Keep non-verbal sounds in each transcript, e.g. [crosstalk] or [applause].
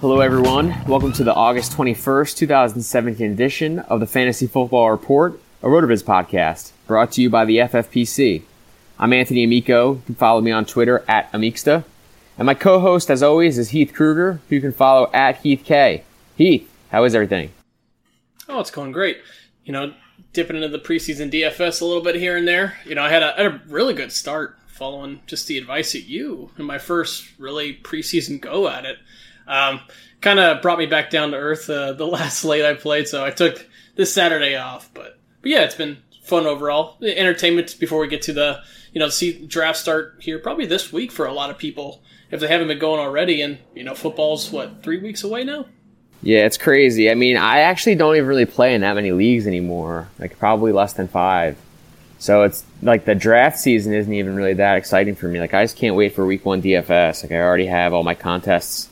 Hello, everyone. Welcome to the August 21st, 2017 edition of the Fantasy Football Report, a RotoViz podcast, brought to you by the FFPC. I'm Anthony Amico. You can follow me on Twitter at Amixta. And my co-host, as always, is Heith Krueger, who you can follow at Heith K. Heith, how is everything? Oh, it's going great. You know, dipping into the preseason DFS a little bit here and there. You know, I had a, had a really good start following just the advice of you in my first really preseason go at it. Um, kind of brought me back down to earth uh, the [laughs] last slate I played, so I took this Saturday off. But but yeah, it's been fun overall. Entertainment before we get to the you know see draft start here probably this week for a lot of people if they haven't been going already. And you know football's what three weeks away now. Yeah, it's crazy. I mean, I actually don't even really play in that many leagues anymore. Like probably less than five. So it's like the draft season isn't even really that exciting for me. Like I just can't wait for week one DFS. Like I already have all my contests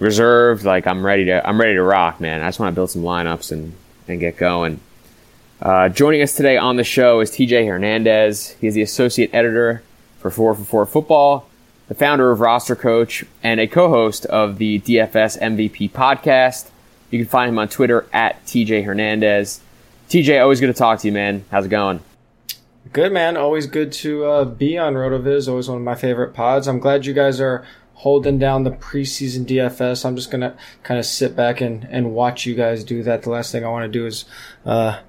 reserved. Like I'm ready to I'm ready to rock, man. I just want to build some lineups and and get going. Uh, joining us today on the show is TJ Hernandez. He is the associate editor for Four for Four Football, the founder of Roster Coach, and a co-host of the DFS MVP podcast. You can find him on Twitter at TJ Hernandez. TJ, always good to talk to you, man. How's it going? Good, man. Always good to uh, be on RotoViz. Always one of my favorite pods. I'm glad you guys are holding down the preseason DFS. I'm just gonna kind of sit back and, and watch you guys do that. The last thing I want to do is uh,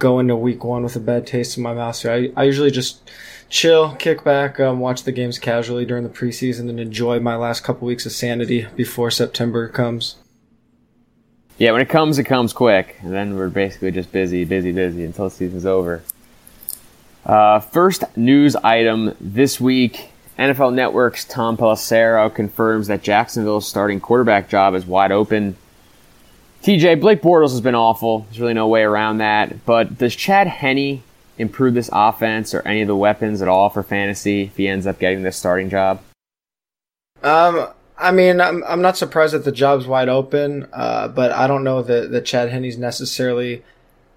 go into week one with a bad taste in my mouth. So I, I usually just chill, kick back, um, watch the games casually during the preseason, and enjoy my last couple weeks of sanity before September comes. Yeah, when it comes, it comes quick, and then we're basically just busy, busy, busy until the season's over. Uh, first news item this week NFL Network's Tom Pelissero confirms that Jacksonville's starting quarterback job is wide open. TJ, Blake Bortles has been awful. There's really no way around that. But does Chad Henne improve this offense or any of the weapons at all for fantasy if he ends up getting this starting job? Um, I mean, I'm, I'm not surprised that the job's wide open, uh, but I don't know that, that Chad Henne's necessarily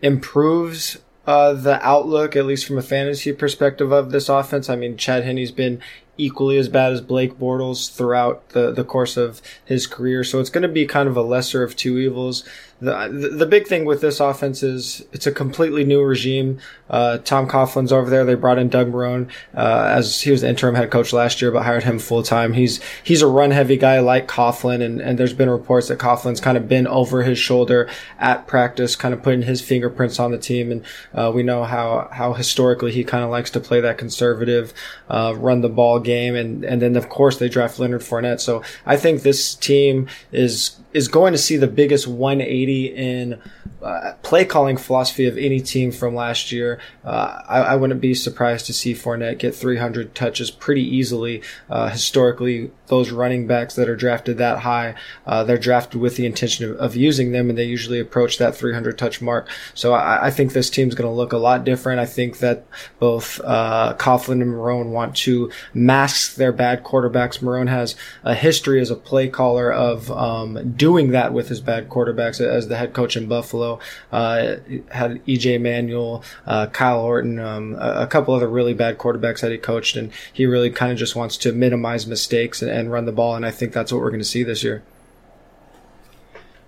improves uh, the outlook, at least from a fantasy perspective of this offense. I mean, Chad Henne's been equally as bad as Blake Bortles throughout the, the course of his career. So it's going to be kind of a lesser of two evils the the big thing with this offense is it's a completely new regime. Uh, Tom Coughlin's over there. They brought in Doug Marrone uh, as he was the interim head coach last year, but hired him full time. He's he's a run heavy guy like Coughlin, and, and there's been reports that Coughlin's kind of been over his shoulder at practice, kind of putting his fingerprints on the team. And uh, we know how how historically he kind of likes to play that conservative, uh, run the ball game, and and then of course they draft Leonard Fournette. So I think this team is is going to see the biggest 180 in uh, play calling philosophy of any team from last year. Uh, I, I, wouldn't be surprised to see Fournette get 300 touches pretty easily. Uh, historically, those running backs that are drafted that high, uh, they're drafted with the intention of, of, using them, and they usually approach that 300 touch mark. So I, I think this team's going to look a lot different. I think that both uh, Coughlin and Marrone want to mask their bad quarterbacks. Marrone has a history as a play caller of um, doing that with his bad quarterbacks as the head coach in Buffalo. Uh, had EJ Manuel, uh, Kyle Orton, um, a, a, couple other really bad quarterbacks that he coached, and he really kind of just wants to minimize mistakes and, and run the ball. And I think that's what we're going to see this year.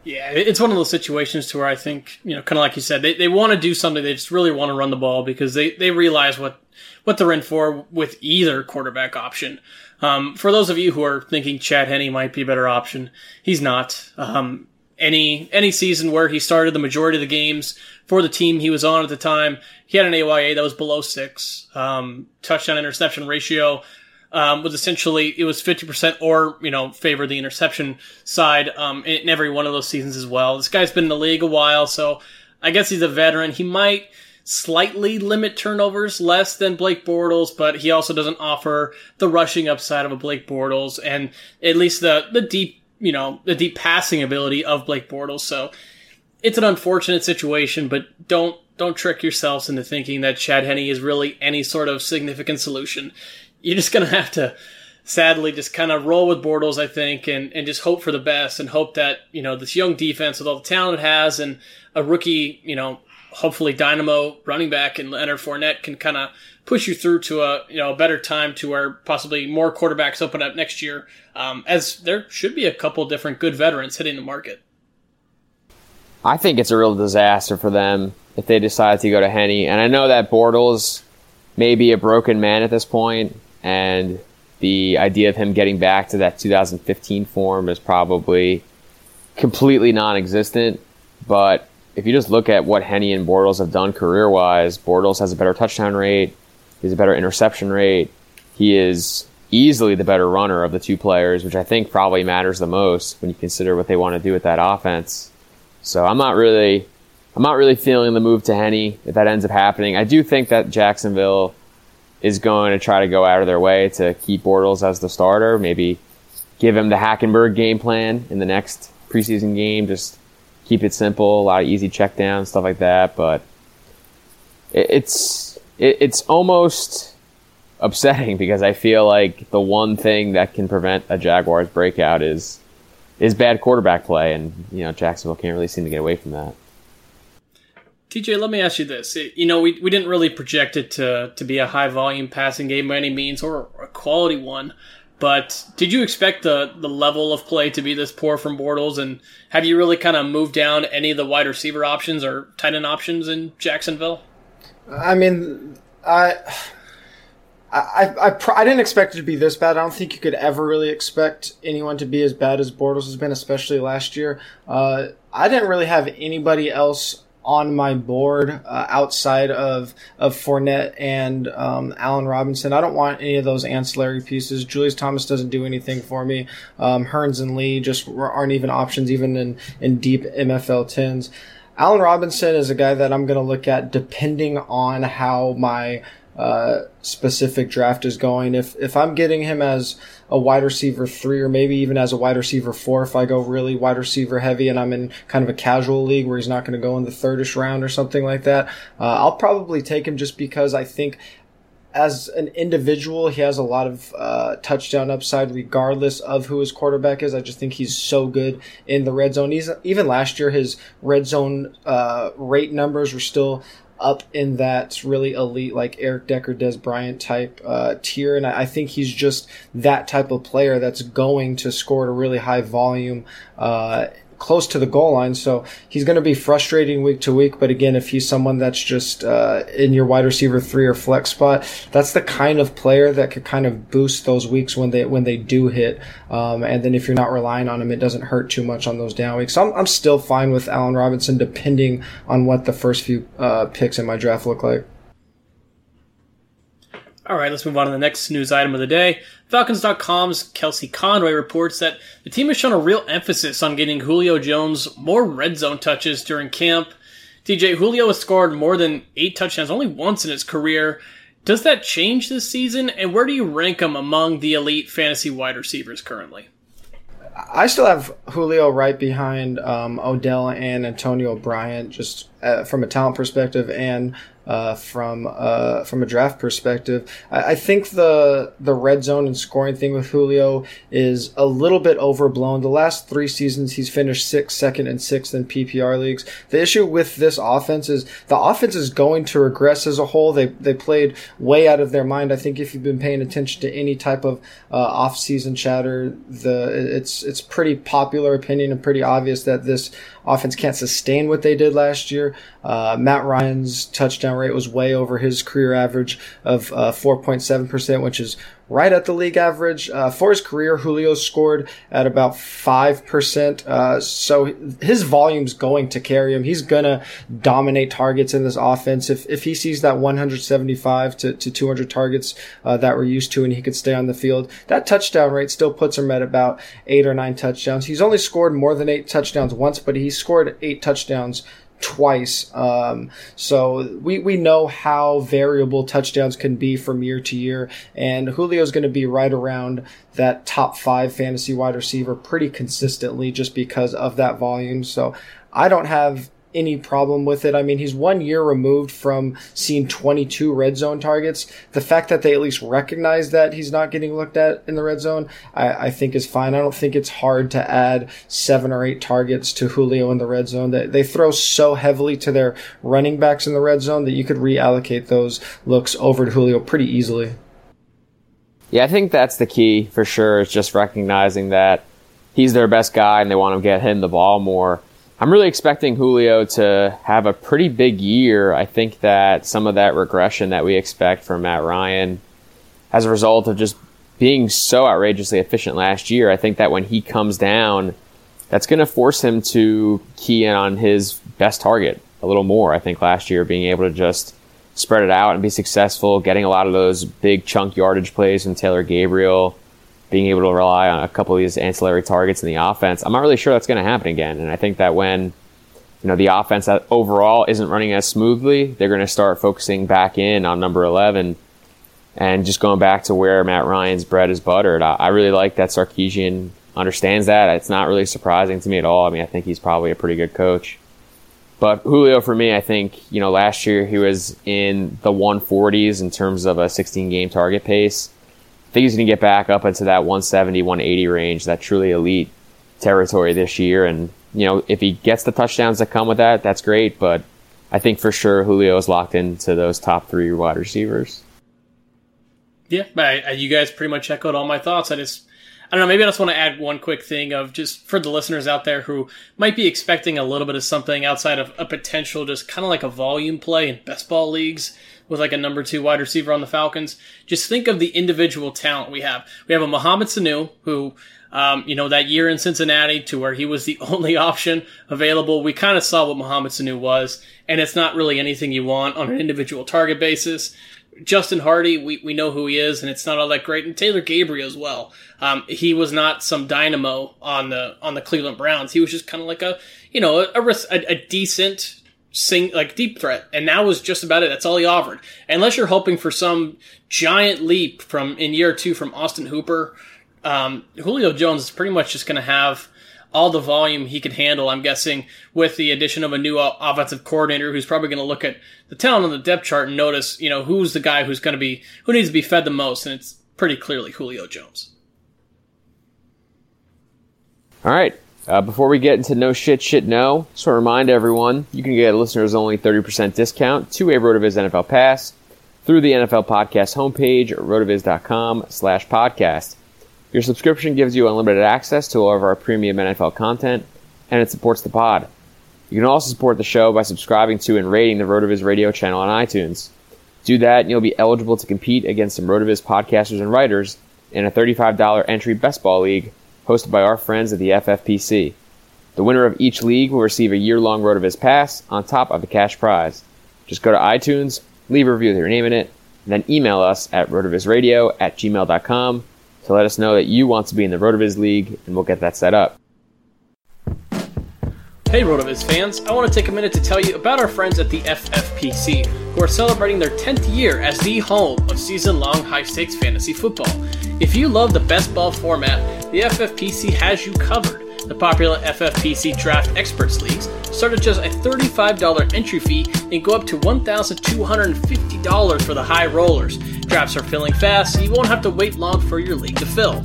Yeah, it's one of those situations to where I think, you know, kind of like you said, they, they want to do something. They just really want to run the ball because they, they realize what, what they're in for with either quarterback option. Um, for those of you who are thinking Chad Henne might be a better option, he's not. Um, any any season where he started the majority of the games for the team he was on at the time. He had an AYA that was below six. Um, touchdown interception ratio um, was essentially it was fifty percent or you know favor the interception side um, in every one of those seasons as well. This guy's been in the league a while, so I guess he's a veteran. He might slightly limit turnovers less than Blake Bortles, but he also doesn't offer the rushing upside of a Blake Bortles and at least the the deep you know, the deep passing ability of Blake Bortles. So it's an unfortunate situation, but don't don't trick yourselves into thinking that Chad Henne is really any sort of significant solution. You're just gonna have to sadly just kind of roll with Bortles, I think, and, and just hope for the best and hope that, you know, this young defense with all the talent it has and a rookie, you know, hopefully dynamo running back and Leonard Fournette can kind of push you through to a you know a better time to where possibly more quarterbacks open up next year, um, as there should be a couple different good veterans hitting the market. I think it's a real disaster for them if they decide to go to Henne, and I know that Bortles may be a broken man at this point, and the idea of him getting back to that 2015 form is probably completely non-existent. But if you just look at what Henne and Bortles have done career wise, Bortles has a better touchdown rate. He has a better interception rate. He is easily the better runner of the two players, which I think probably matters the most when you consider what they want to do with that offense. So I'm not really, I'm not really feeling the move to Henne if that ends up happening. I do think that Jacksonville is going to try to go out of their way to keep Bortles as the starter. Maybe give him the Hackenberg game plan in the next preseason game. Just keep it simple, a lot of easy check downs, stuff like that. But it's it, it's almost upsetting [laughs] because I feel like the one thing that can prevent a Jaguars breakout is is bad quarterback play, and you know Jacksonville can't really seem to get away from that. TJ, let me ask you this. You know, we, we didn't really project it to, to be a high volume passing game by any means or a quality one. But did you expect the, the level of play to be this poor from Bortles? And have you really kind of moved down any of the wide receiver options or tight end options in Jacksonville? I mean, I. I, I, I, didn't expect it to be this bad. I don't think you could ever really expect anyone to be as bad as Bortles has been, especially last year. Uh, I didn't really have anybody else on my board uh, outside of of Fournette and um, Allen Robinson. I don't want any of those ancillary pieces. Julius Thomas doesn't do anything for me. Um, Hurns and Lee just aren't even options, even in in deep MFL tens. Allen Robinson is a guy that I'm going to look at depending on how my uh, specific draft is going. If if I'm getting him as a wide receiver three or maybe even as a wide receiver four, if I go really wide receiver heavy and I'm in kind of a casual league where he's not going to go in the thirdish round or something like that, uh, I'll probably take him just because I think as an individual, he has a lot of uh, touchdown upside, regardless of who his quarterback is. I just think he's so good in the red zone. He's even last year, his red zone uh, rate numbers were still up in that really elite, like Eric Decker, Dez Bryant type uh, tier. And I think he's just that type of player that's going to score at a really high volume. Uh, close to the goal line. So he's going to be frustrating week to week. But again, if he's someone that's just uh, in your wide receiver three or flex spot, that's the kind of player that could kind of boost those weeks when they when they do hit. Um, and then if you're not relying on him, it doesn't hurt too much on those down weeks. So I'm, I'm still fine with Allen Robinson, depending on what the first few uh, picks in my draft look like. All right, let's move on to the next news item of the day. Falcons.com's Kelsey Conroy reports that the team has shown a real emphasis on getting Julio Jones more red zone touches during camp. TJ Julio has scored more than eight touchdowns only once in his career. Does that change this season? And where do you rank him among the elite fantasy wide receivers currently? I still have Julio right behind um, Odell and Antonio Bryant, just uh, from a talent perspective, and uh, from uh, from a draft perspective. I, I, think the the red zone and scoring thing with Julio is a little bit overblown. The last three seasons, he's finished sixth, second, and sixth in PPR leagues. The issue with this offense is the offense is going to regress as a whole. They they played way out of their mind. I think if you've been paying attention to any type of uh, off season chatter, the it's it's pretty popular opinion and pretty obvious that this offense can't sustain what they did last year. Uh, Matt Ryan's touchdown rate was way over his career average of uh, 4.7%, which is right at the league average. Uh, for his career, Julio scored at about 5%. Uh, so his volume's going to carry him. He's going to dominate targets in this offense. If, if he sees that 175 to, to 200 targets uh, that we're used to and he could stay on the field, that touchdown rate still puts him at about eight or nine touchdowns. He's only scored more than eight touchdowns once, but he scored eight touchdowns twice. Um, so we, we know how variable touchdowns can be from year to year. And Julio is going to be right around that top five fantasy wide receiver pretty consistently just because of that volume. So I don't have any problem with it. I mean, he's one year removed from seeing 22 red zone targets. The fact that they at least recognize that he's not getting looked at in the red zone, I, I think is fine. I don't think it's hard to add seven or eight targets to Julio in the red zone. They, they throw so heavily to their running backs in the red zone that you could reallocate those looks over to Julio pretty easily. Yeah, I think that's the key for sure. It's just recognizing that he's their best guy and they want to get him the ball more. I'm really expecting Julio to have a pretty big year. I think that some of that regression that we expect from Matt Ryan as a result of just being so outrageously efficient last year, I think that when he comes down, that's going to force him to key in on his best target a little more. I think last year being able to just spread it out and be successful, getting a lot of those big chunk yardage plays from Taylor Gabriel, being able to rely on a couple of these ancillary targets in the offense. I'm not really sure that's going to happen again. And I think that when you know the offense overall isn't running as smoothly, they're going to start focusing back in on number 11 and just going back to where Matt Ryan's bread is buttered. I, I really like that Sarkisian understands that. It's not really surprising to me at all. I mean, I think he's probably a pretty good coach. But Julio, for me, I think, you know, last year he was in the 140s in terms of a 16 game target pace think he's going to get back up into that 170, 180 range, that truly elite territory this year. And, you know, if he gets the touchdowns that come with that, that's great. But I think for sure Julio is locked into those top three wide receivers. Yeah, I, you guys pretty much echoed all my thoughts. I just, I don't know, maybe I just want to add one quick thing of just for the listeners out there who might be expecting a little bit of something outside of a potential, just kind of like a volume play in best ball leagues with like a number two wide receiver on the Falcons. Just think of the individual talent we have. We have a Mohamed Sanu who, um, you know, that year in Cincinnati to where he was the [laughs] only option available. We kind of saw what Mohamed Sanu was, and it's not really anything you want on an individual target basis. Justin Hardy, we, we know who he is, and it's not all that great. And Taylor Gabriel as well. Um, he was not some dynamo on the on the Cleveland Browns. He was just kind of like a you know a, a, a decent sing like deep threat, and that was just about it. That's all he offered. Unless you're hoping for some giant leap from in year two from Austin Hooper, um, Julio Jones is pretty much just going to have all the volume he could handle. I'm guessing with the addition of a new offensive coordinator who's probably going to look at the talent on the depth chart and notice, you know, who's the guy who's going to be who needs to be fed the most, and it's pretty clearly Julio Jones. All right. Uh, before we get into no shit, shit no, just want to remind everyone you can get a listeners only 30% discount to a RotoViz NFL Pass through the NFL Podcast homepage rotoviz.com slash podcast. Your subscription gives you unlimited access to all of our premium NFL content, and it supports the pod. You can also support the show by subscribing to and rating the RotoViz radio channel on iTunes. Do that, and you'll be eligible to compete against some RotoViz podcasters and writers in a $35 entry best ball league hosted by our friends at the FFPC. The winner of each league will receive a year-long RotoViz pass on top of the cash prize. Just go to iTunes, leave a review with your name in it, and then email us at rotovizradio at gmail.com to let us know that you want to be in the RotoViz League, and we'll get that set up. Hey RotoViz fans, I want to take a minute to tell you about our friends at the FFPC, who are celebrating their 10th year as the home of season long high stakes fantasy football. If you love the best ball format, the FFPC has you covered. The popular FFPC Draft Experts Leagues start at just a $35 entry fee and go up to $1,250 for the high rollers. Drafts are filling fast, so you won't have to wait long for your league to fill.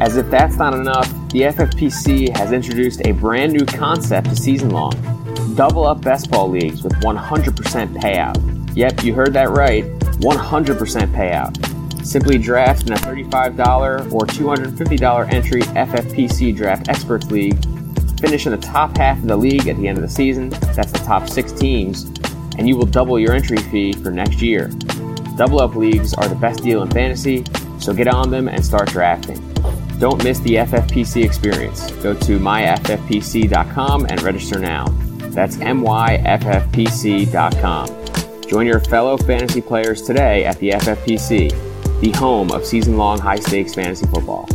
As if that's not enough, the FFPC has introduced a brand new concept to season long double up best ball leagues with 100% payout. Yep, you heard that right 100% payout. Simply draft in a $35 or $250 entry FFPC Draft Experts League, finish in the top half of the league at the end of the season, that's the top six teams, and you will double your entry fee for next year. Double up leagues are the best deal in fantasy, so get on them and start drafting. Don't miss the FFPC experience. Go to myffpc.com and register now. That's myffpc.com. Join your fellow fantasy players today at the FFPC, the home of season long high stakes fantasy football.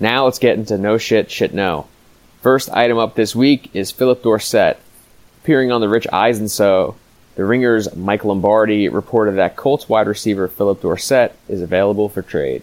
Now let's get into no shit, shit no. First item up this week is Phillip Dorsett, Appearing on the Rich Eisen show, the Ringer's Mike Lombardi reported that Colts wide receiver Phillip Dorsett is available for trade.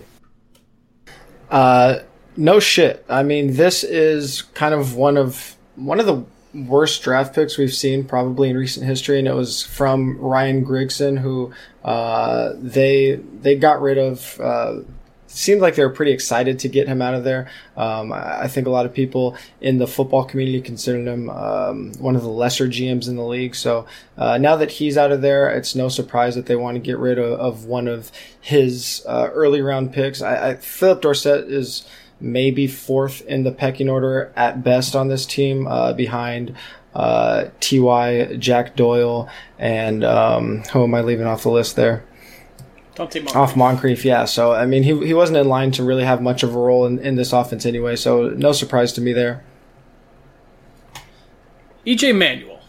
Uh, no shit. I mean, this is kind of one of one of the worst draft picks we've seen probably in recent history, and it was from Ryan Grigson, who uh, they they got rid of. Uh, seemed like they were pretty excited to get him out of there. Um, I think a lot of people in the football community consider him um, one of the lesser GMs in the league. So uh, now that he's out of there, it's no surprise that they want to get rid of, of one of his uh, early round picks. I, I, Phillip Dorsett is maybe fourth in the pecking order at best on this team, uh, behind uh, Ty, Jack Doyle, and um, who am I leaving off the list there? Moncrief. Off Moncrief, yeah. So I mean, he he wasn't in line to really have much of a role in, in this offense anyway. So no surprise to me there. EJ Manuel.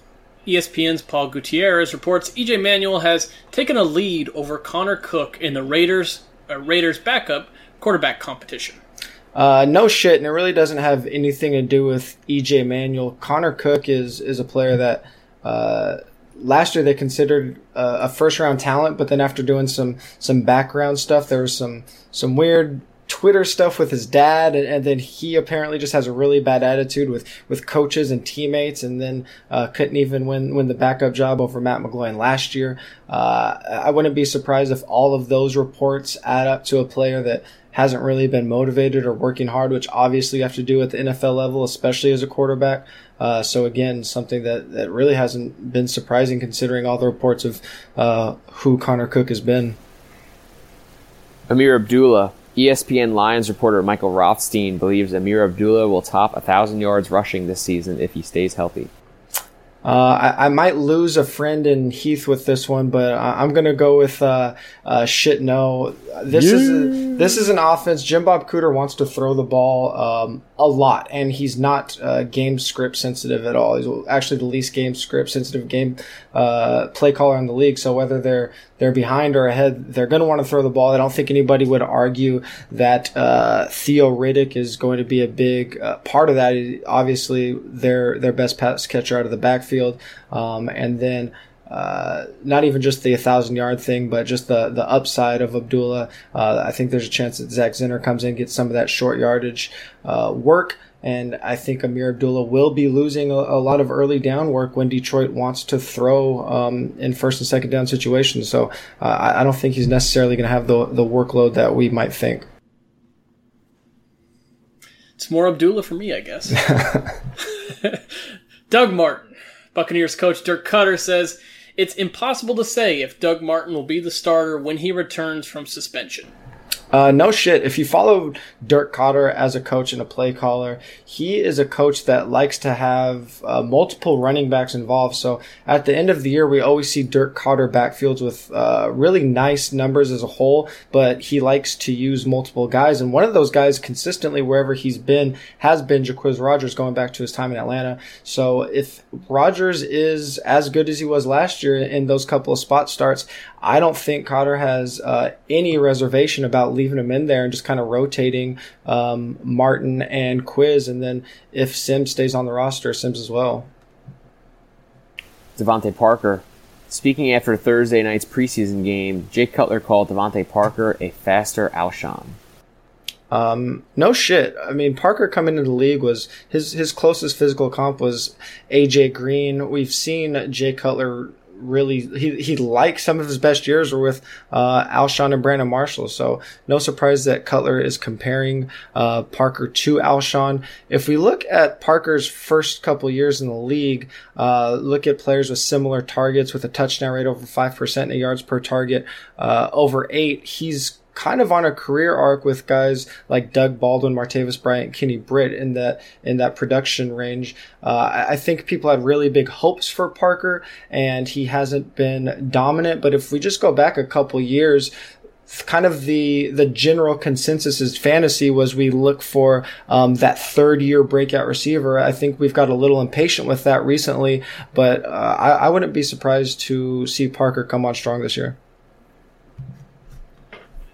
ESPN's Paul Gutierrez reports EJ Manuel has taken a lead over Connor Cook in the Raiders uh, Raiders backup quarterback competition. Uh, no shit, and it really doesn't have anything to do with EJ Manuel. Connor Cook is is a player that uh, last year they considered uh, a first round talent, but then after doing some some background stuff, there was some some weird Twitter stuff with his dad, and, and, then he apparently just has a really bad attitude with, with coaches and teammates, and then uh, couldn't even win win the backup job over Matt McGloin last year. Uh, I wouldn't be surprised if all of those reports add up to a player that hasn't really been motivated or working hard, which obviously you have to do at the NFL level, especially as a quarterback. Uh, so again, something that, that really hasn't been surprising considering all the reports of uh, who Connor Cook has been. Amir Abdullah ESPN Lions reporter Michael Rothstein believes Amir Abdullah will top 1,000 yards rushing this season if he stays healthy. Uh, I, I, might lose a friend in Heith with this one, but I, am to go with uh, uh, shit. No, this yeah. is a, this is an offense. Jim Bob Cooter wants to throw the ball um, a lot, and he's not uh, game script sensitive at all. He's actually the least game script sensitive game uh, play caller in the league. So whether they're they're behind or ahead, they're going to want to throw the ball. I don't think anybody would argue that uh, Theo Riddick is going to be a big uh, part of that. Obviously, their their best pass catcher out of the backfield, um, and then. Uh, not even just the 1,000 yard thing, but just the, the upside of Abdullah. Uh, I think there's a chance that Zach Zenner comes in, gets some of that short yardage uh, work. And I think Amir Abdullah will be losing a, a lot of early down work when Detroit wants to throw um, in first and second down situations. So uh, I, I don't think he's necessarily going to have the, the workload that we might think. It's more Abdullah for me, I guess. [laughs] [laughs] Doug Martin, Buccaneers coach Dirk Koetter says it's impossible to say if Doug Martin will be the starter when he returns from suspension. Uh, no shit. If you follow Dirk Koetter as a coach and a play caller, he is a coach that likes to have uh, multiple running backs involved. So at the end of the year, we always see Dirk Koetter backfields with uh, really nice numbers as a whole, but he likes to use multiple guys. And one of those guys consistently, wherever he's been, has been Jacquizz Rodgers going back to his time in Atlanta. So if Rodgers is as good as he was last year in those couple of spot starts, I don't think Koetter has uh, any reservation about leaving him in there and just kind of rotating um, Martin and Quiz, and then if Sims stays on the roster, Sims as well. DeVante Parker. Speaking after Thursday night's preseason game, Jay Cutler called DeVante Parker a faster Alshon. Um, no shit. I mean, Parker coming into the league was his his closest physical comp was AJ Green. We've seen Jay Cutler really he he likes some of his best years were with uh, Alshon and Brandon Marshall. So no surprise that Cutler is comparing uh, Parker to Alshon. If we look at Parker's first couple years in the league, uh, look at players with similar targets with a touchdown rate over five percent in yards per target, uh, over eight. He's kind of on a career arc with guys like Doug Baldwin, Martavis Bryant, Kenny Britt in that in that production range. Uh, I think people had really big hopes for Parker, and he hasn't been dominant. But if we just go back a couple years, kind of the the general consensus is fantasy was we look for um, that third year breakout receiver. I think we've got a little impatient with that recently, but uh, I, I wouldn't be surprised to see Parker come on strong this year.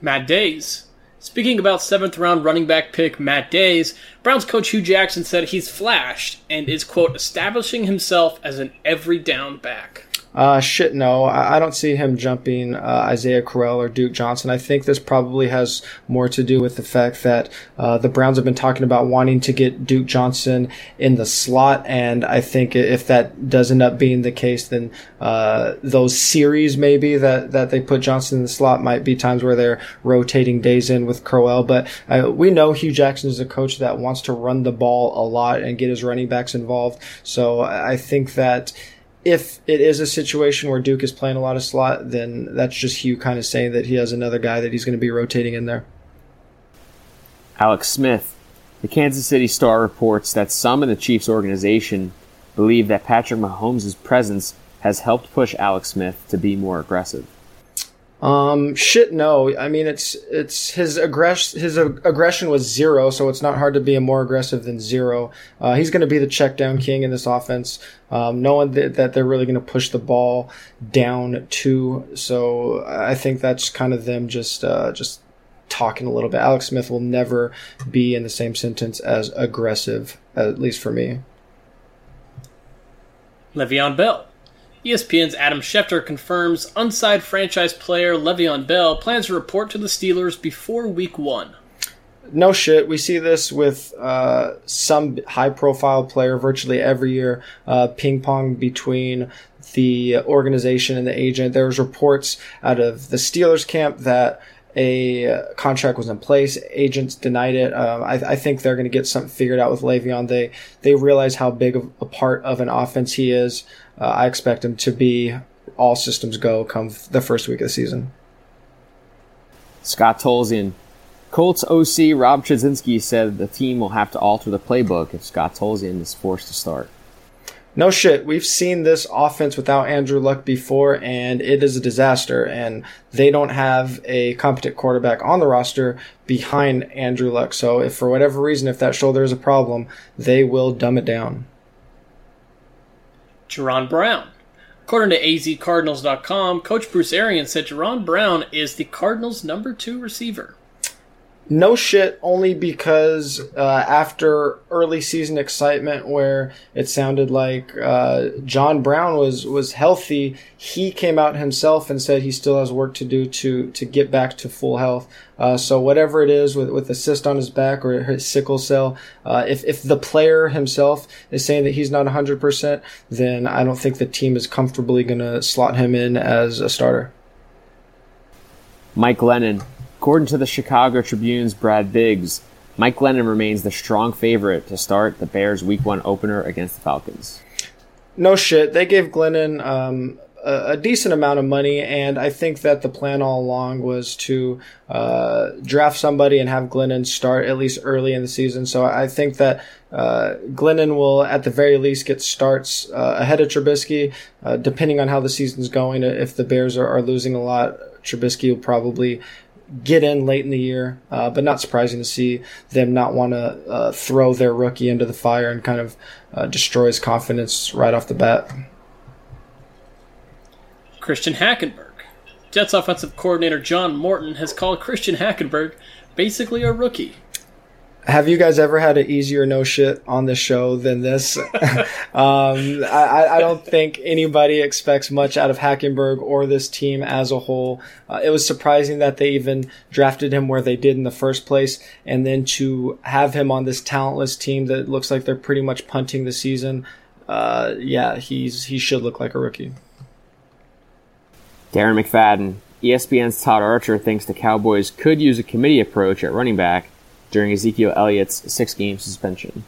Matt Dayes. Speaking about seventh round running back pick Matt Dayes, Browns coach Hue Jackson said he's flashed and is, quote, establishing himself as an every down back. Uh, shit, no. I, I don't see him jumping uh, Isaiah Crowell or Duke Johnson. I think this probably has more to do with the fact that uh, the Browns have been talking about wanting to get Duke Johnson in the slot, and I think if that does end up being the case, then uh, those series maybe that, that they put Johnson in the slot might be times where they're rotating Dayes in with Crowell. But uh, we know Hue Jackson is a coach that wants to run the ball a lot and get his running backs involved. So I think that if it is a situation where Duke is playing a lot of slot, then that's just Hue kind of saying that he has another guy that he's going to be rotating in there. Alex Smith. The Kansas City Star reports that some in the Chiefs organization believe that Patrick Mahomes' presence has helped push Alex Smith to be more aggressive. Um, shit, no. I mean, it's it's his aggress his aggression was zero, so it's not hard to be more aggressive than zero. Uh, he's going to be the check down king in this offense, um, knowing that, that they're really going to push the ball down too. So I think that's kind of them just uh, just talking a little bit. Alex Smith will never be in the same sentence as aggressive, at least for me. Le'Veon Bell. ESPN's Adam Schefter confirms unsigned franchise player Le'Veon Bell plans to report to the Steelers before Week One. No shit. We see this with uh, some high-profile player virtually every year. Uh, ping pong between the organization and the agent. There was reports out of the Steelers camp that a contract was in place. Agents denied it. Um, I, I, think they're going to get something figured out with Le'Veon. They they realize how big of a part of an offense he is. Uh, I expect him to be all systems go come the first week of the season. Scott Tolzien. Colts OC Rob Chudzinski said the team will have to alter the playbook if Scott Tolzien is forced to start. No shit. We've seen this offense without Andrew Luck before, and it is a disaster. And they don't have a competent quarterback on the roster behind Andrew Luck. So, if for whatever reason, if that shoulder is a problem, they will dumb it down. Jaron Brown. According to azcardinals.com, Coach Bruce Arians said Jaron Brown is the Cardinals' number two receiver. No shit, only because uh, after early season excitement, where it sounded like uh, John Brown was was healthy, he came out himself and said he still has work to do to to get back to full health. Uh, so whatever it is with with the cyst on his back or his sickle cell, uh, if if the player himself is saying that he's not 100, percent then I don't think the team is comfortably going to slot him in as a starter. Mike Glennon According to the Chicago Tribune's Brad Biggs, Mike Glennon remains the strong favorite to start the Bears' Week One opener against the Falcons. No shit, they gave Glennon um, a, a, decent amount of money, and I think that the plan all along was to uh, draft somebody and have Glennon start at least early in the season. So I think that uh, Glennon will, at the very least, get starts uh, ahead of Trubisky, uh, depending on how the season's going. If the Bears are, are losing a lot, Trubisky will probably get in late in the year, uh, but not surprising to see them not want to uh, throw their rookie into the fire and kind of uh, destroy his confidence right off the bat. Christian Hackenberg. Jets offensive coordinator John Morton has called Christian Hackenberg basically a rookie have you guys ever had an easier no shit on the show than this? [laughs] um, I, I, don't think anybody expects much out of Hackenberg or this team as a whole. Uh, it was surprising that they even drafted him where they did in the first place, and then to have him on this talentless team that looks like they're pretty much punting the season. Uh, yeah, he's he should look like a rookie. Darren McFadden, ESPN's Todd Archer thinks the Cowboys could use a committee approach at running back during Ezekiel Elliott's six game suspension.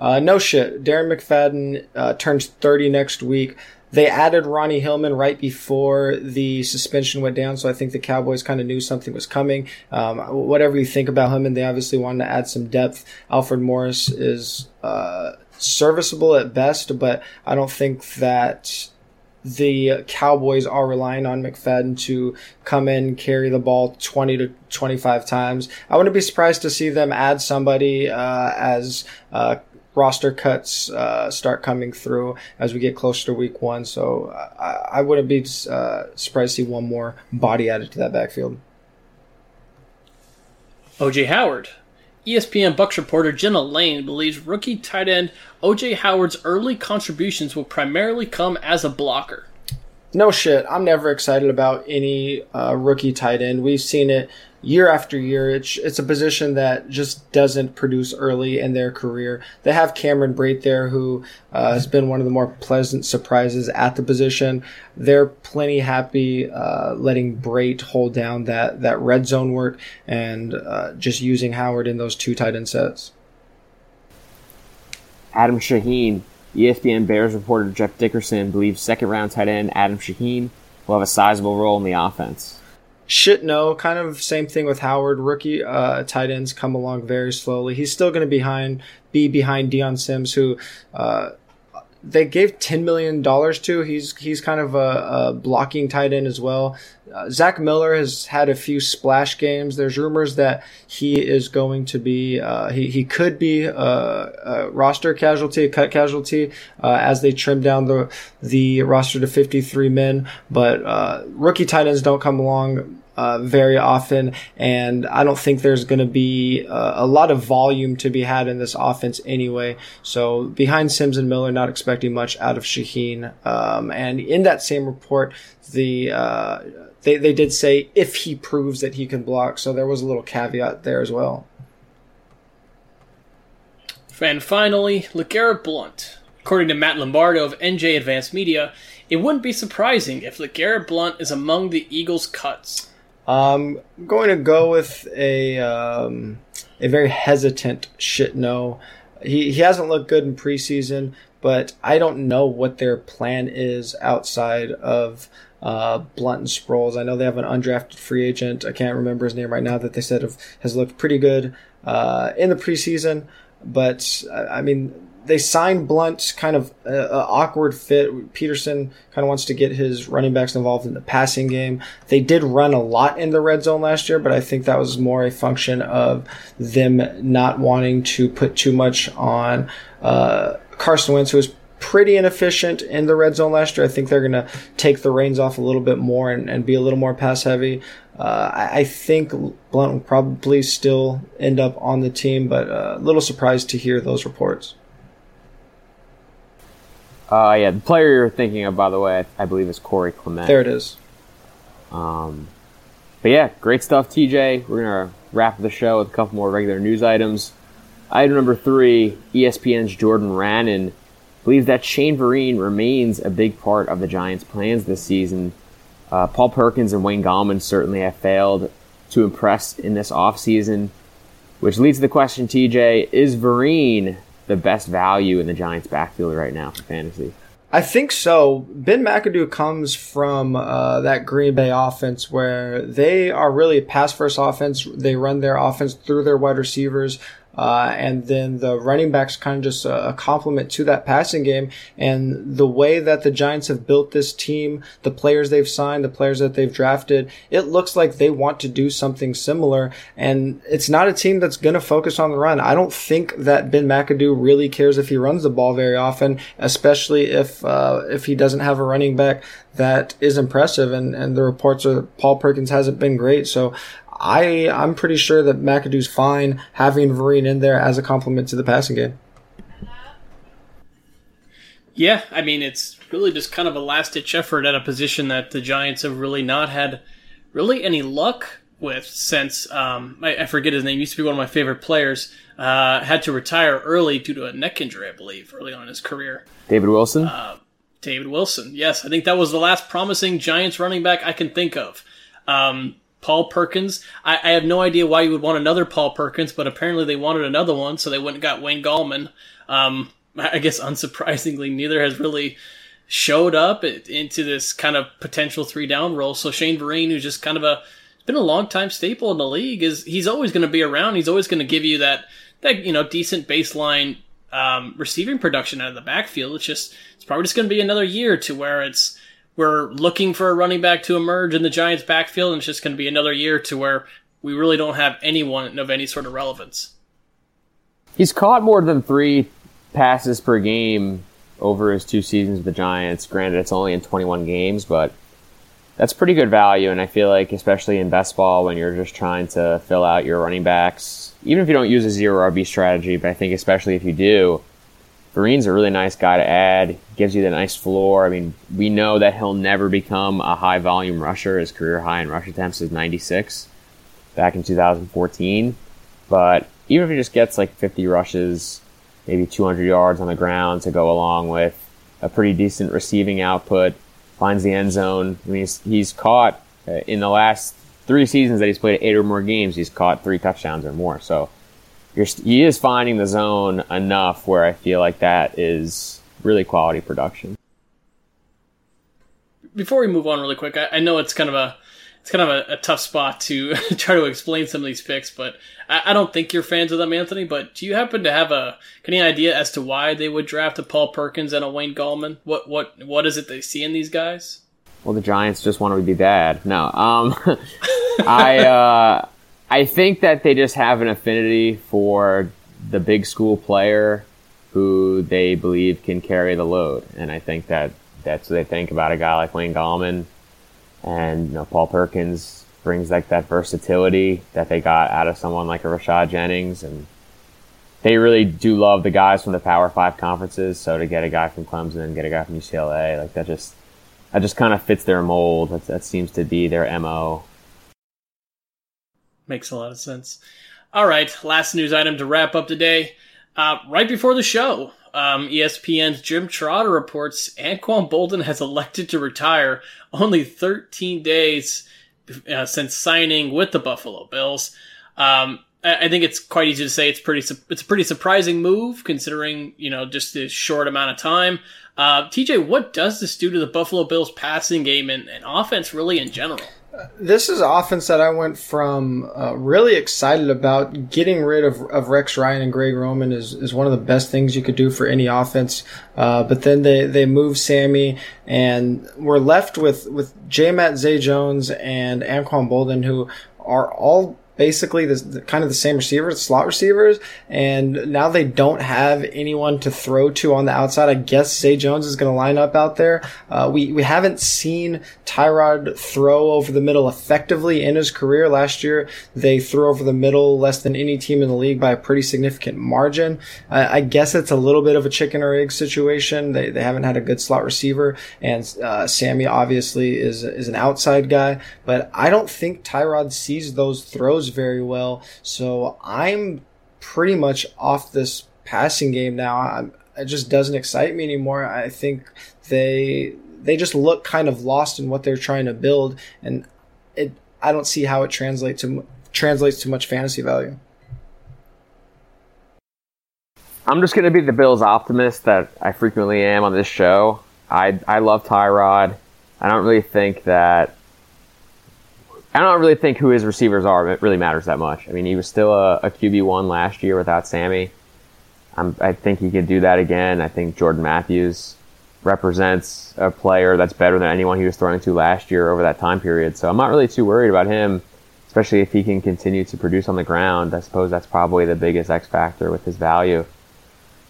Uh, no shit. Darren McFadden uh, turns 30 next week. They added Ronnie Hillman right before the suspension went down, so I think the Cowboys kind of knew something was coming. Um, whatever you think about him, and they obviously wanted to add some depth. Alfred Morris is uh, serviceable at best, but I don't think that the Cowboys are relying on McFadden to come in, carry the ball 20 to 25 times. I wouldn't be surprised to see them add somebody uh, as uh, roster cuts uh, start coming through as we get closer to week one. So I, I wouldn't be uh, surprised to see one more body added to that backfield. OJ Howard. ESPN Bucks reporter Jenna Laine believes rookie tight end OJ Howard's early contributions will primarily come as a blocker. No shit. I'm never excited about any uh, rookie tight end. We've seen it year after year. It's it's a position that just doesn't produce early in their career. They have Cameron Brate there, who uh, has been one of the more pleasant surprises at the position. They're plenty happy uh, letting Brate hold down that that red zone work and uh, just using Howard in those two tight end sets. Adam Shaheen, ESPN Bears reporter Jeff Dickerson believes second round tight end Adam Shaheen will have a sizable role in the offense. Shit, no. Kind of same thing with Howard. Rookie uh, tight ends come along very slowly. He's still going to behind be behind Dion Sims, who uh, they gave ten million dollars to. He's he's kind of a, a blocking tight end as well. Uh, Zach Miller has had a few splash games. There's rumors that he is going to be uh, he he could be a, a, roster casualty, a cut casualty uh, as they trim down the the roster to 53 men. But uh, rookie tight ends don't come along uh, very often, and I don't think there's going to be uh, a lot of volume to be had in this offense anyway. So behind Sims and Miller, not expecting much out of Shaheen. Um, and in that same report, the uh, they they did say if he proves that he can block, so there was a little caveat there as well. And finally, LeGarrette Blount. According to Matt Lombardo of NJ Advanced Media, it wouldn't be surprising if LeGarrette Blount is among the Eagles' cuts. Um, I'm going to go with a um, a very hesitant shit no. He he hasn't looked good in preseason, but I don't know what their plan is outside of uh, Blount and Sproles. I know they have an undrafted free agent. I can't remember his name right now that they said has looked pretty good uh, in the preseason. But I mean, they signed Blount, kind of an awkward fit. Pederson kind of wants to get his running backs involved in the passing game. They did run a lot in the red zone last year, but I think that was more a function of them not wanting to put too much on uh, Carson Wentz, who was pretty inefficient in the red zone last year. I think they're going to take the reins off a little bit more and, and be a little more pass heavy. Uh, I, think Blount will probably still end up on the team, but uh, a little surprised to hear those reports. Uh, yeah, the player you're thinking of, by the way, I believe is Corey Clement. There it is. Um, but yeah, great stuff, TJ. We're gonna wrap the show with a couple more regular news items. Item number three: ESPN's Jordan Raanan believes that Shane Vereen remains a big part of the Giants' plans this season. Uh, Paul Perkins and Wayne Gallman certainly have failed to impress in this offseason, which leads to the question, TJ, is Vereen the best value in the Giants' backfield right now for fantasy? I think so. Ben McAdoo comes from uh, that Green Bay offense where they are really a pass first offense. They run their offense through their wide receivers. Uh, and then the running backs kind of just a, a complement to that passing game. And the way that the Giants have built this team, the players they've signed, the players that they've drafted, it looks like they want to do something similar. And it's not a team that's going to focus on the run. I don't think that Ben McAdoo really cares if he runs the ball very often, especially if uh, if he doesn't have a running back that is impressive. And, and the reports are Paul Perkins hasn't been great. So I I'm pretty sure that McAdoo's fine having Vereen in there as a complement to the passing game. Yeah, I mean it's really just kind of a last ditch effort at a position that the Giants have really not had really any luck with since um, I, I, forget his name. Used to be one of my favorite players. Uh, had to retire early due to a neck injury, I believe, early on in his career. David Wilson. Uh, David Wilson. Yes, I think that was the last promising Giants running back I can think of. Um, Paul Perkins. I, I, have no idea why you would want another Paul Perkins, but apparently they wanted another one, so they went and got Wayne Gallman. Um, I guess [laughs] unsurprisingly, neither has really showed up into this kind of potential three down role. So Shane Vereen, who's just kind of a been a long time staple in the league, is he's always going to be around. He's always going to give you that that you know decent baseline um, receiving production out of the backfield. It's just it's probably just going to be another year to where it's we're looking for a running back to emerge in the Giants' backfield, and it's just going to be another year to where we really don't have anyone of any sort of relevance. He's caught more than three passes per game over his two seasons with the Giants. Granted, it's only in 21 games, but that's pretty good value. And I feel like, especially in best ball, when you're just trying to fill out your running backs, even if you don't use a zero RB strategy, but I think especially if you do, Vereen's a really nice guy to add. Gives you the nice floor. I mean, we know that he'll never become a high volume rusher. His career high in rush attempts is 96 back in 2014. But even if he just gets like 50 rushes, maybe 200 yards on the ground to go along with a pretty decent receiving output, finds the end zone. I mean, he's, he's caught uh, in the last three seasons that he's played eight or more games, he's caught three touchdowns or more. So you're, he is finding the zone enough where I feel like that is really quality production. Before we move on really quick, I, I know it's kind of a it's kind of a, a tough spot to [laughs] try to explain some of these picks, but I, I, don't think you're fans of them, Anthony. But do you happen to have a any idea as to why they would draft a Paul Perkins and a Wayne Gallman? What what what is it they see in these guys? Well, the Giants just want to be bad. No, um, [laughs] I uh, I think that they just have an affinity for the big school player who they believe can carry the load. And I think that that's what they think about a guy like Wayne Gallman. And, you know, Paul Perkins brings like that versatility that they got out of someone like a Rashad Jennings. And they really do love the guys from the Power Five conferences. So to get a guy from Clemson and get a guy from UCLA, like that just, that just kind of fits their mold. That, that seems to be their MO. Makes a lot of sense. All right, last news item to wrap up today. Uh, right before the show, um, ESPN's Jim Trotter reports Anquan Boldin has elected to retire only 13 days uh, since signing with the Buffalo Bills. Um, I, think it's quite easy to say it's pretty it's a pretty surprising move considering you know just this short amount of time. Uh, TJ, what does this do to the Buffalo Bills passing game and, and offense really in general? This is offense that I went from uh, really excited about. Getting rid of, of Rex Ryan and Greg Roman is, is one of the best things you could do for any offense. Uh, but then they, they move Sammy and we're left with, with J. Matt Zay Jones and Anquan Boldin, who are all basically the, kind of the same receivers, slot receivers, and now they don't have anyone to throw to on the outside. I guess Zay Jones is going to line up out there. Uh, we we haven't seen Tyrod throw over the middle effectively in his career. Last year they threw over the middle less than any team in the league by a pretty significant margin. I, I guess it's a little bit of a chicken or egg situation. They they haven't had a good slot receiver, and uh, Sammy obviously is is an outside guy, but I don't think Tyrod sees those throws very well. So I'm pretty much off this passing game now. I'm, it just doesn't excite me anymore. I think they they just look kind of lost in what they're trying to build, and it I don't see how it translates to translates to much fantasy value. I'm just going to be the Bills optimist that I frequently am on this show. I I love Tyrod. I don't really think that I don't really think who his receivers are it really matters that much. I mean, he was still a, a QB one last year without Sammy. I'm, I think he could do that again. I think Jordan Matthews represents a player that's better than anyone he was throwing to last year over that time period. So I'm not really too worried about him, especially if he can continue to produce on the ground. I suppose that's probably the biggest X factor with his value.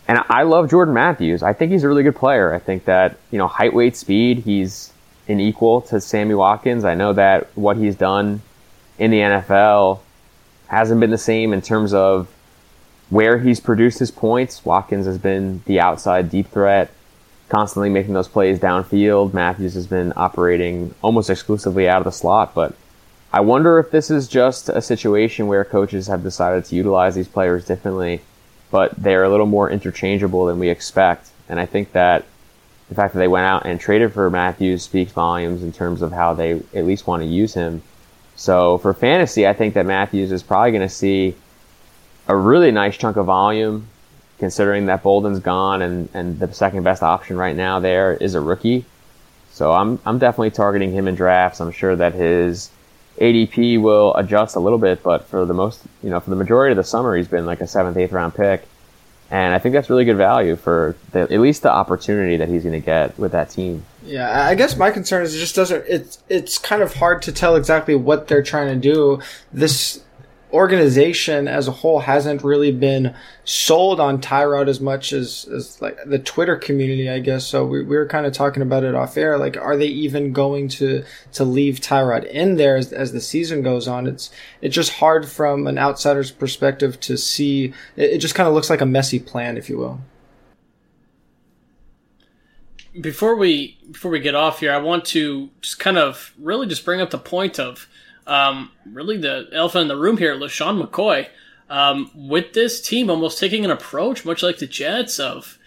And I love Jordan Matthews. I think he's a really good player. I think that, you know, height, weight, speed, he's an equal to Sammy Watkins. I know that what he's done in the NFL hasn't been the same in terms of where he's produced his points. Watkins has been the outside deep threat, constantly making those plays downfield. Matthews has been operating almost exclusively out of the slot, but I wonder if this is just a situation where coaches have decided to utilize these players differently, but they're a little more interchangeable than we expect. And I think that the fact that they went out and traded for Matthews speaks volumes in terms of how they at least want to use him. So for fantasy, I think that Matthews is probably going to see a really nice chunk of volume, considering that Boldin's gone and, and the second best option right now there is a rookie. So I'm I'm definitely targeting him in drafts. I'm sure that his ADP will adjust a little bit, but for the most, you know, for the majority of the summer, he's been like a seventh, eighth round pick. And I think that's really good value for the, at least the opportunity that he's going to get with that team. Yeah, I guess my concern is it just doesn't. It's it's kind of hard to tell exactly what they're trying to do. This organization as a whole hasn't really been sold on Tyrod as much as, as like the Twitter community, I guess. So we, we were kind of talking about it off air. Like, are they even going to, to leave Tyrod in there as, as the season goes on? It's, it's just hard from an outsider's perspective to see. It, it just kind of looks like a messy plan, if you will. Before we before we get off here, I want to just kind of really just bring up the point of um, really the elephant in the room here, LeSean McCoy. Um, with this team almost taking an approach, much like the Jets, of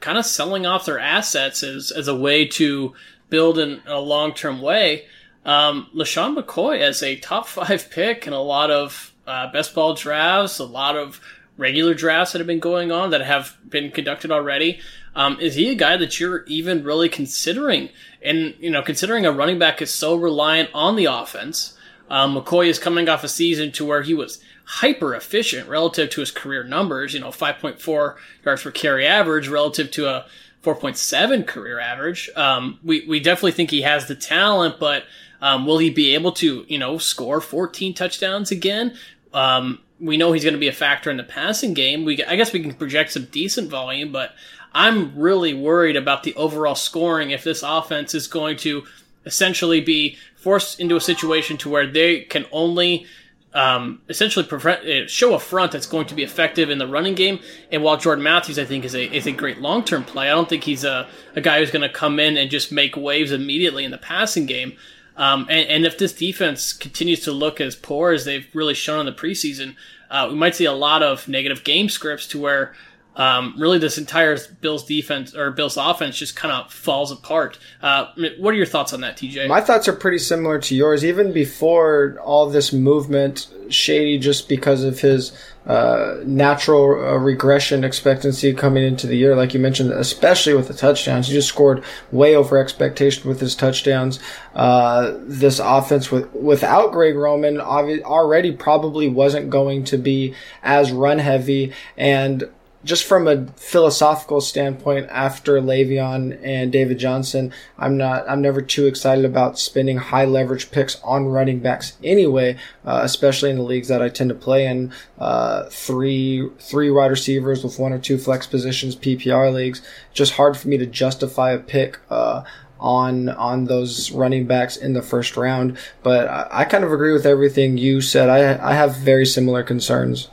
kind of selling off their assets as, as a way to build in a long term way. Um, LeSean McCoy as a top [laughs] five pick in a lot of uh, best ball drafts, a lot of regular drafts that have been going on that have been conducted already. Um, is he a guy that you're even really considering? And, you know, considering a running back is so reliant on the offense, um, McCoy is coming off a season to where he was hyper efficient relative to his career numbers. You know, 5.4 yards per carry average relative to a 4.7 career average. Um, we we definitely think he has the talent, but um, will he be able to you know score 14 touchdowns again? Um, we know he's going to be a factor in the passing game. We I guess we can project some decent volume, but I'm really worried about the overall scoring if this offense is going to essentially be forced into a situation to where they can only um, essentially prevent, uh, show a front that's going to be effective in the running game. And while Jordan Matthews, I think, is a is a great long term play, I don't think he's a, a guy who's going to come in and just make waves immediately in the passing game. Um, and, and, if this defense continues to look as poor as they've really shown in the preseason, uh, we might see a lot of negative game scripts to where um, really this entire Bills defense or Bills offense just kind of falls apart. Uh, what are your thoughts on that, TJ? My thoughts are pretty similar to yours. Even before all this movement, Shady just because of his uh, natural uh, regression expectancy coming into the year, like you mentioned, especially with the touchdowns. He just scored way over expectation with his touchdowns. Uh, this offense with without Greg Roman already probably wasn't going to be as run heavy and just from a philosophical standpoint, after Le'Veon and David Johnson, I'm not, I'm never too excited about spending high leverage picks on running backs anyway, uh, especially in the leagues that I tend to play in, uh, three, three wide receivers with one or two flex positions, PPR leagues. Just hard for me to justify a pick, uh, on on those running backs in the first round. But I, I, kind of agree with everything you said. I I have very similar concerns.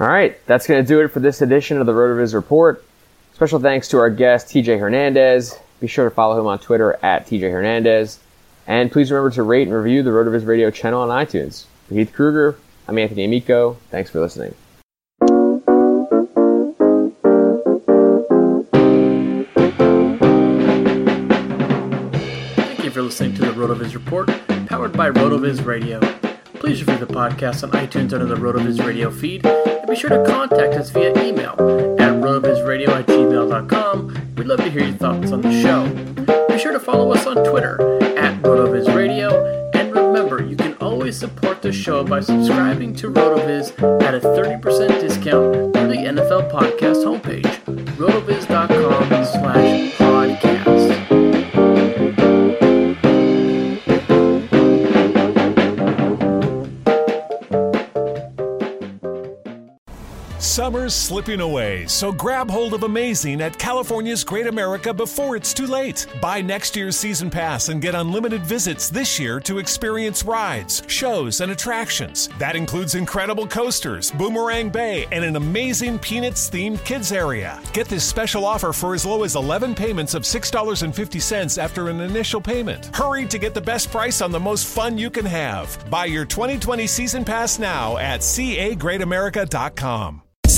All right, that's going to do it for this edition of the RotoViz Report. Special thanks to our guest, TJ Hernandez. Be sure to follow him on Twitter at TJ Hernandez. And please remember to rate and review the RotoViz Radio channel on iTunes. For Heith Krueger, I'm Anthony Amico. Thanks for listening. Thank you for listening to the RotoViz Report, powered by RotoViz Radio. Please review the podcast on iTunes under the RotoViz Radio feed and be sure to contact us via email at rotovizradio at gmail.com. We'd love to hear your thoughts on the show. Be sure to follow us on Twitter at rotovizradio. And remember, you can always support the show by subscribing to RotoViz at a 30% discount through the NFL Podcast homepage, rotoviz.com slash Summer's slipping away, so grab hold of amazing at California's Great America before it's too late. Buy next year's season pass and get unlimited visits this year to experience rides, shows, and attractions. That includes incredible coasters, Boomerang Bay, and an amazing Peanuts themed kids area. Get this special offer for as low as 11 payments of $6.50 after an initial payment. Hurry to get the best price on the most fun you can have. Buy your 2020 season pass now at cagreatamerica.com.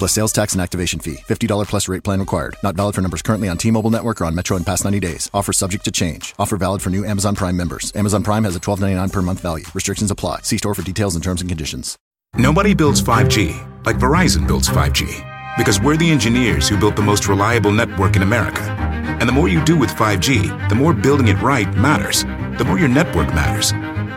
plus sales tax and activation fee. $50 plus rate plan required. Not valid for numbers currently on T-Mobile network or on Metro in past 90 days. Offer subject to change. Offer valid for new Amazon Prime members. Amazon Prime has a $12.99 per month value. Restrictions apply. See store for details and terms and conditions. Nobody builds 5G like Verizon builds 5G because we're the engineers who built the most reliable network in America. And the more you do with 5G, the more building it right matters. The more your network matters.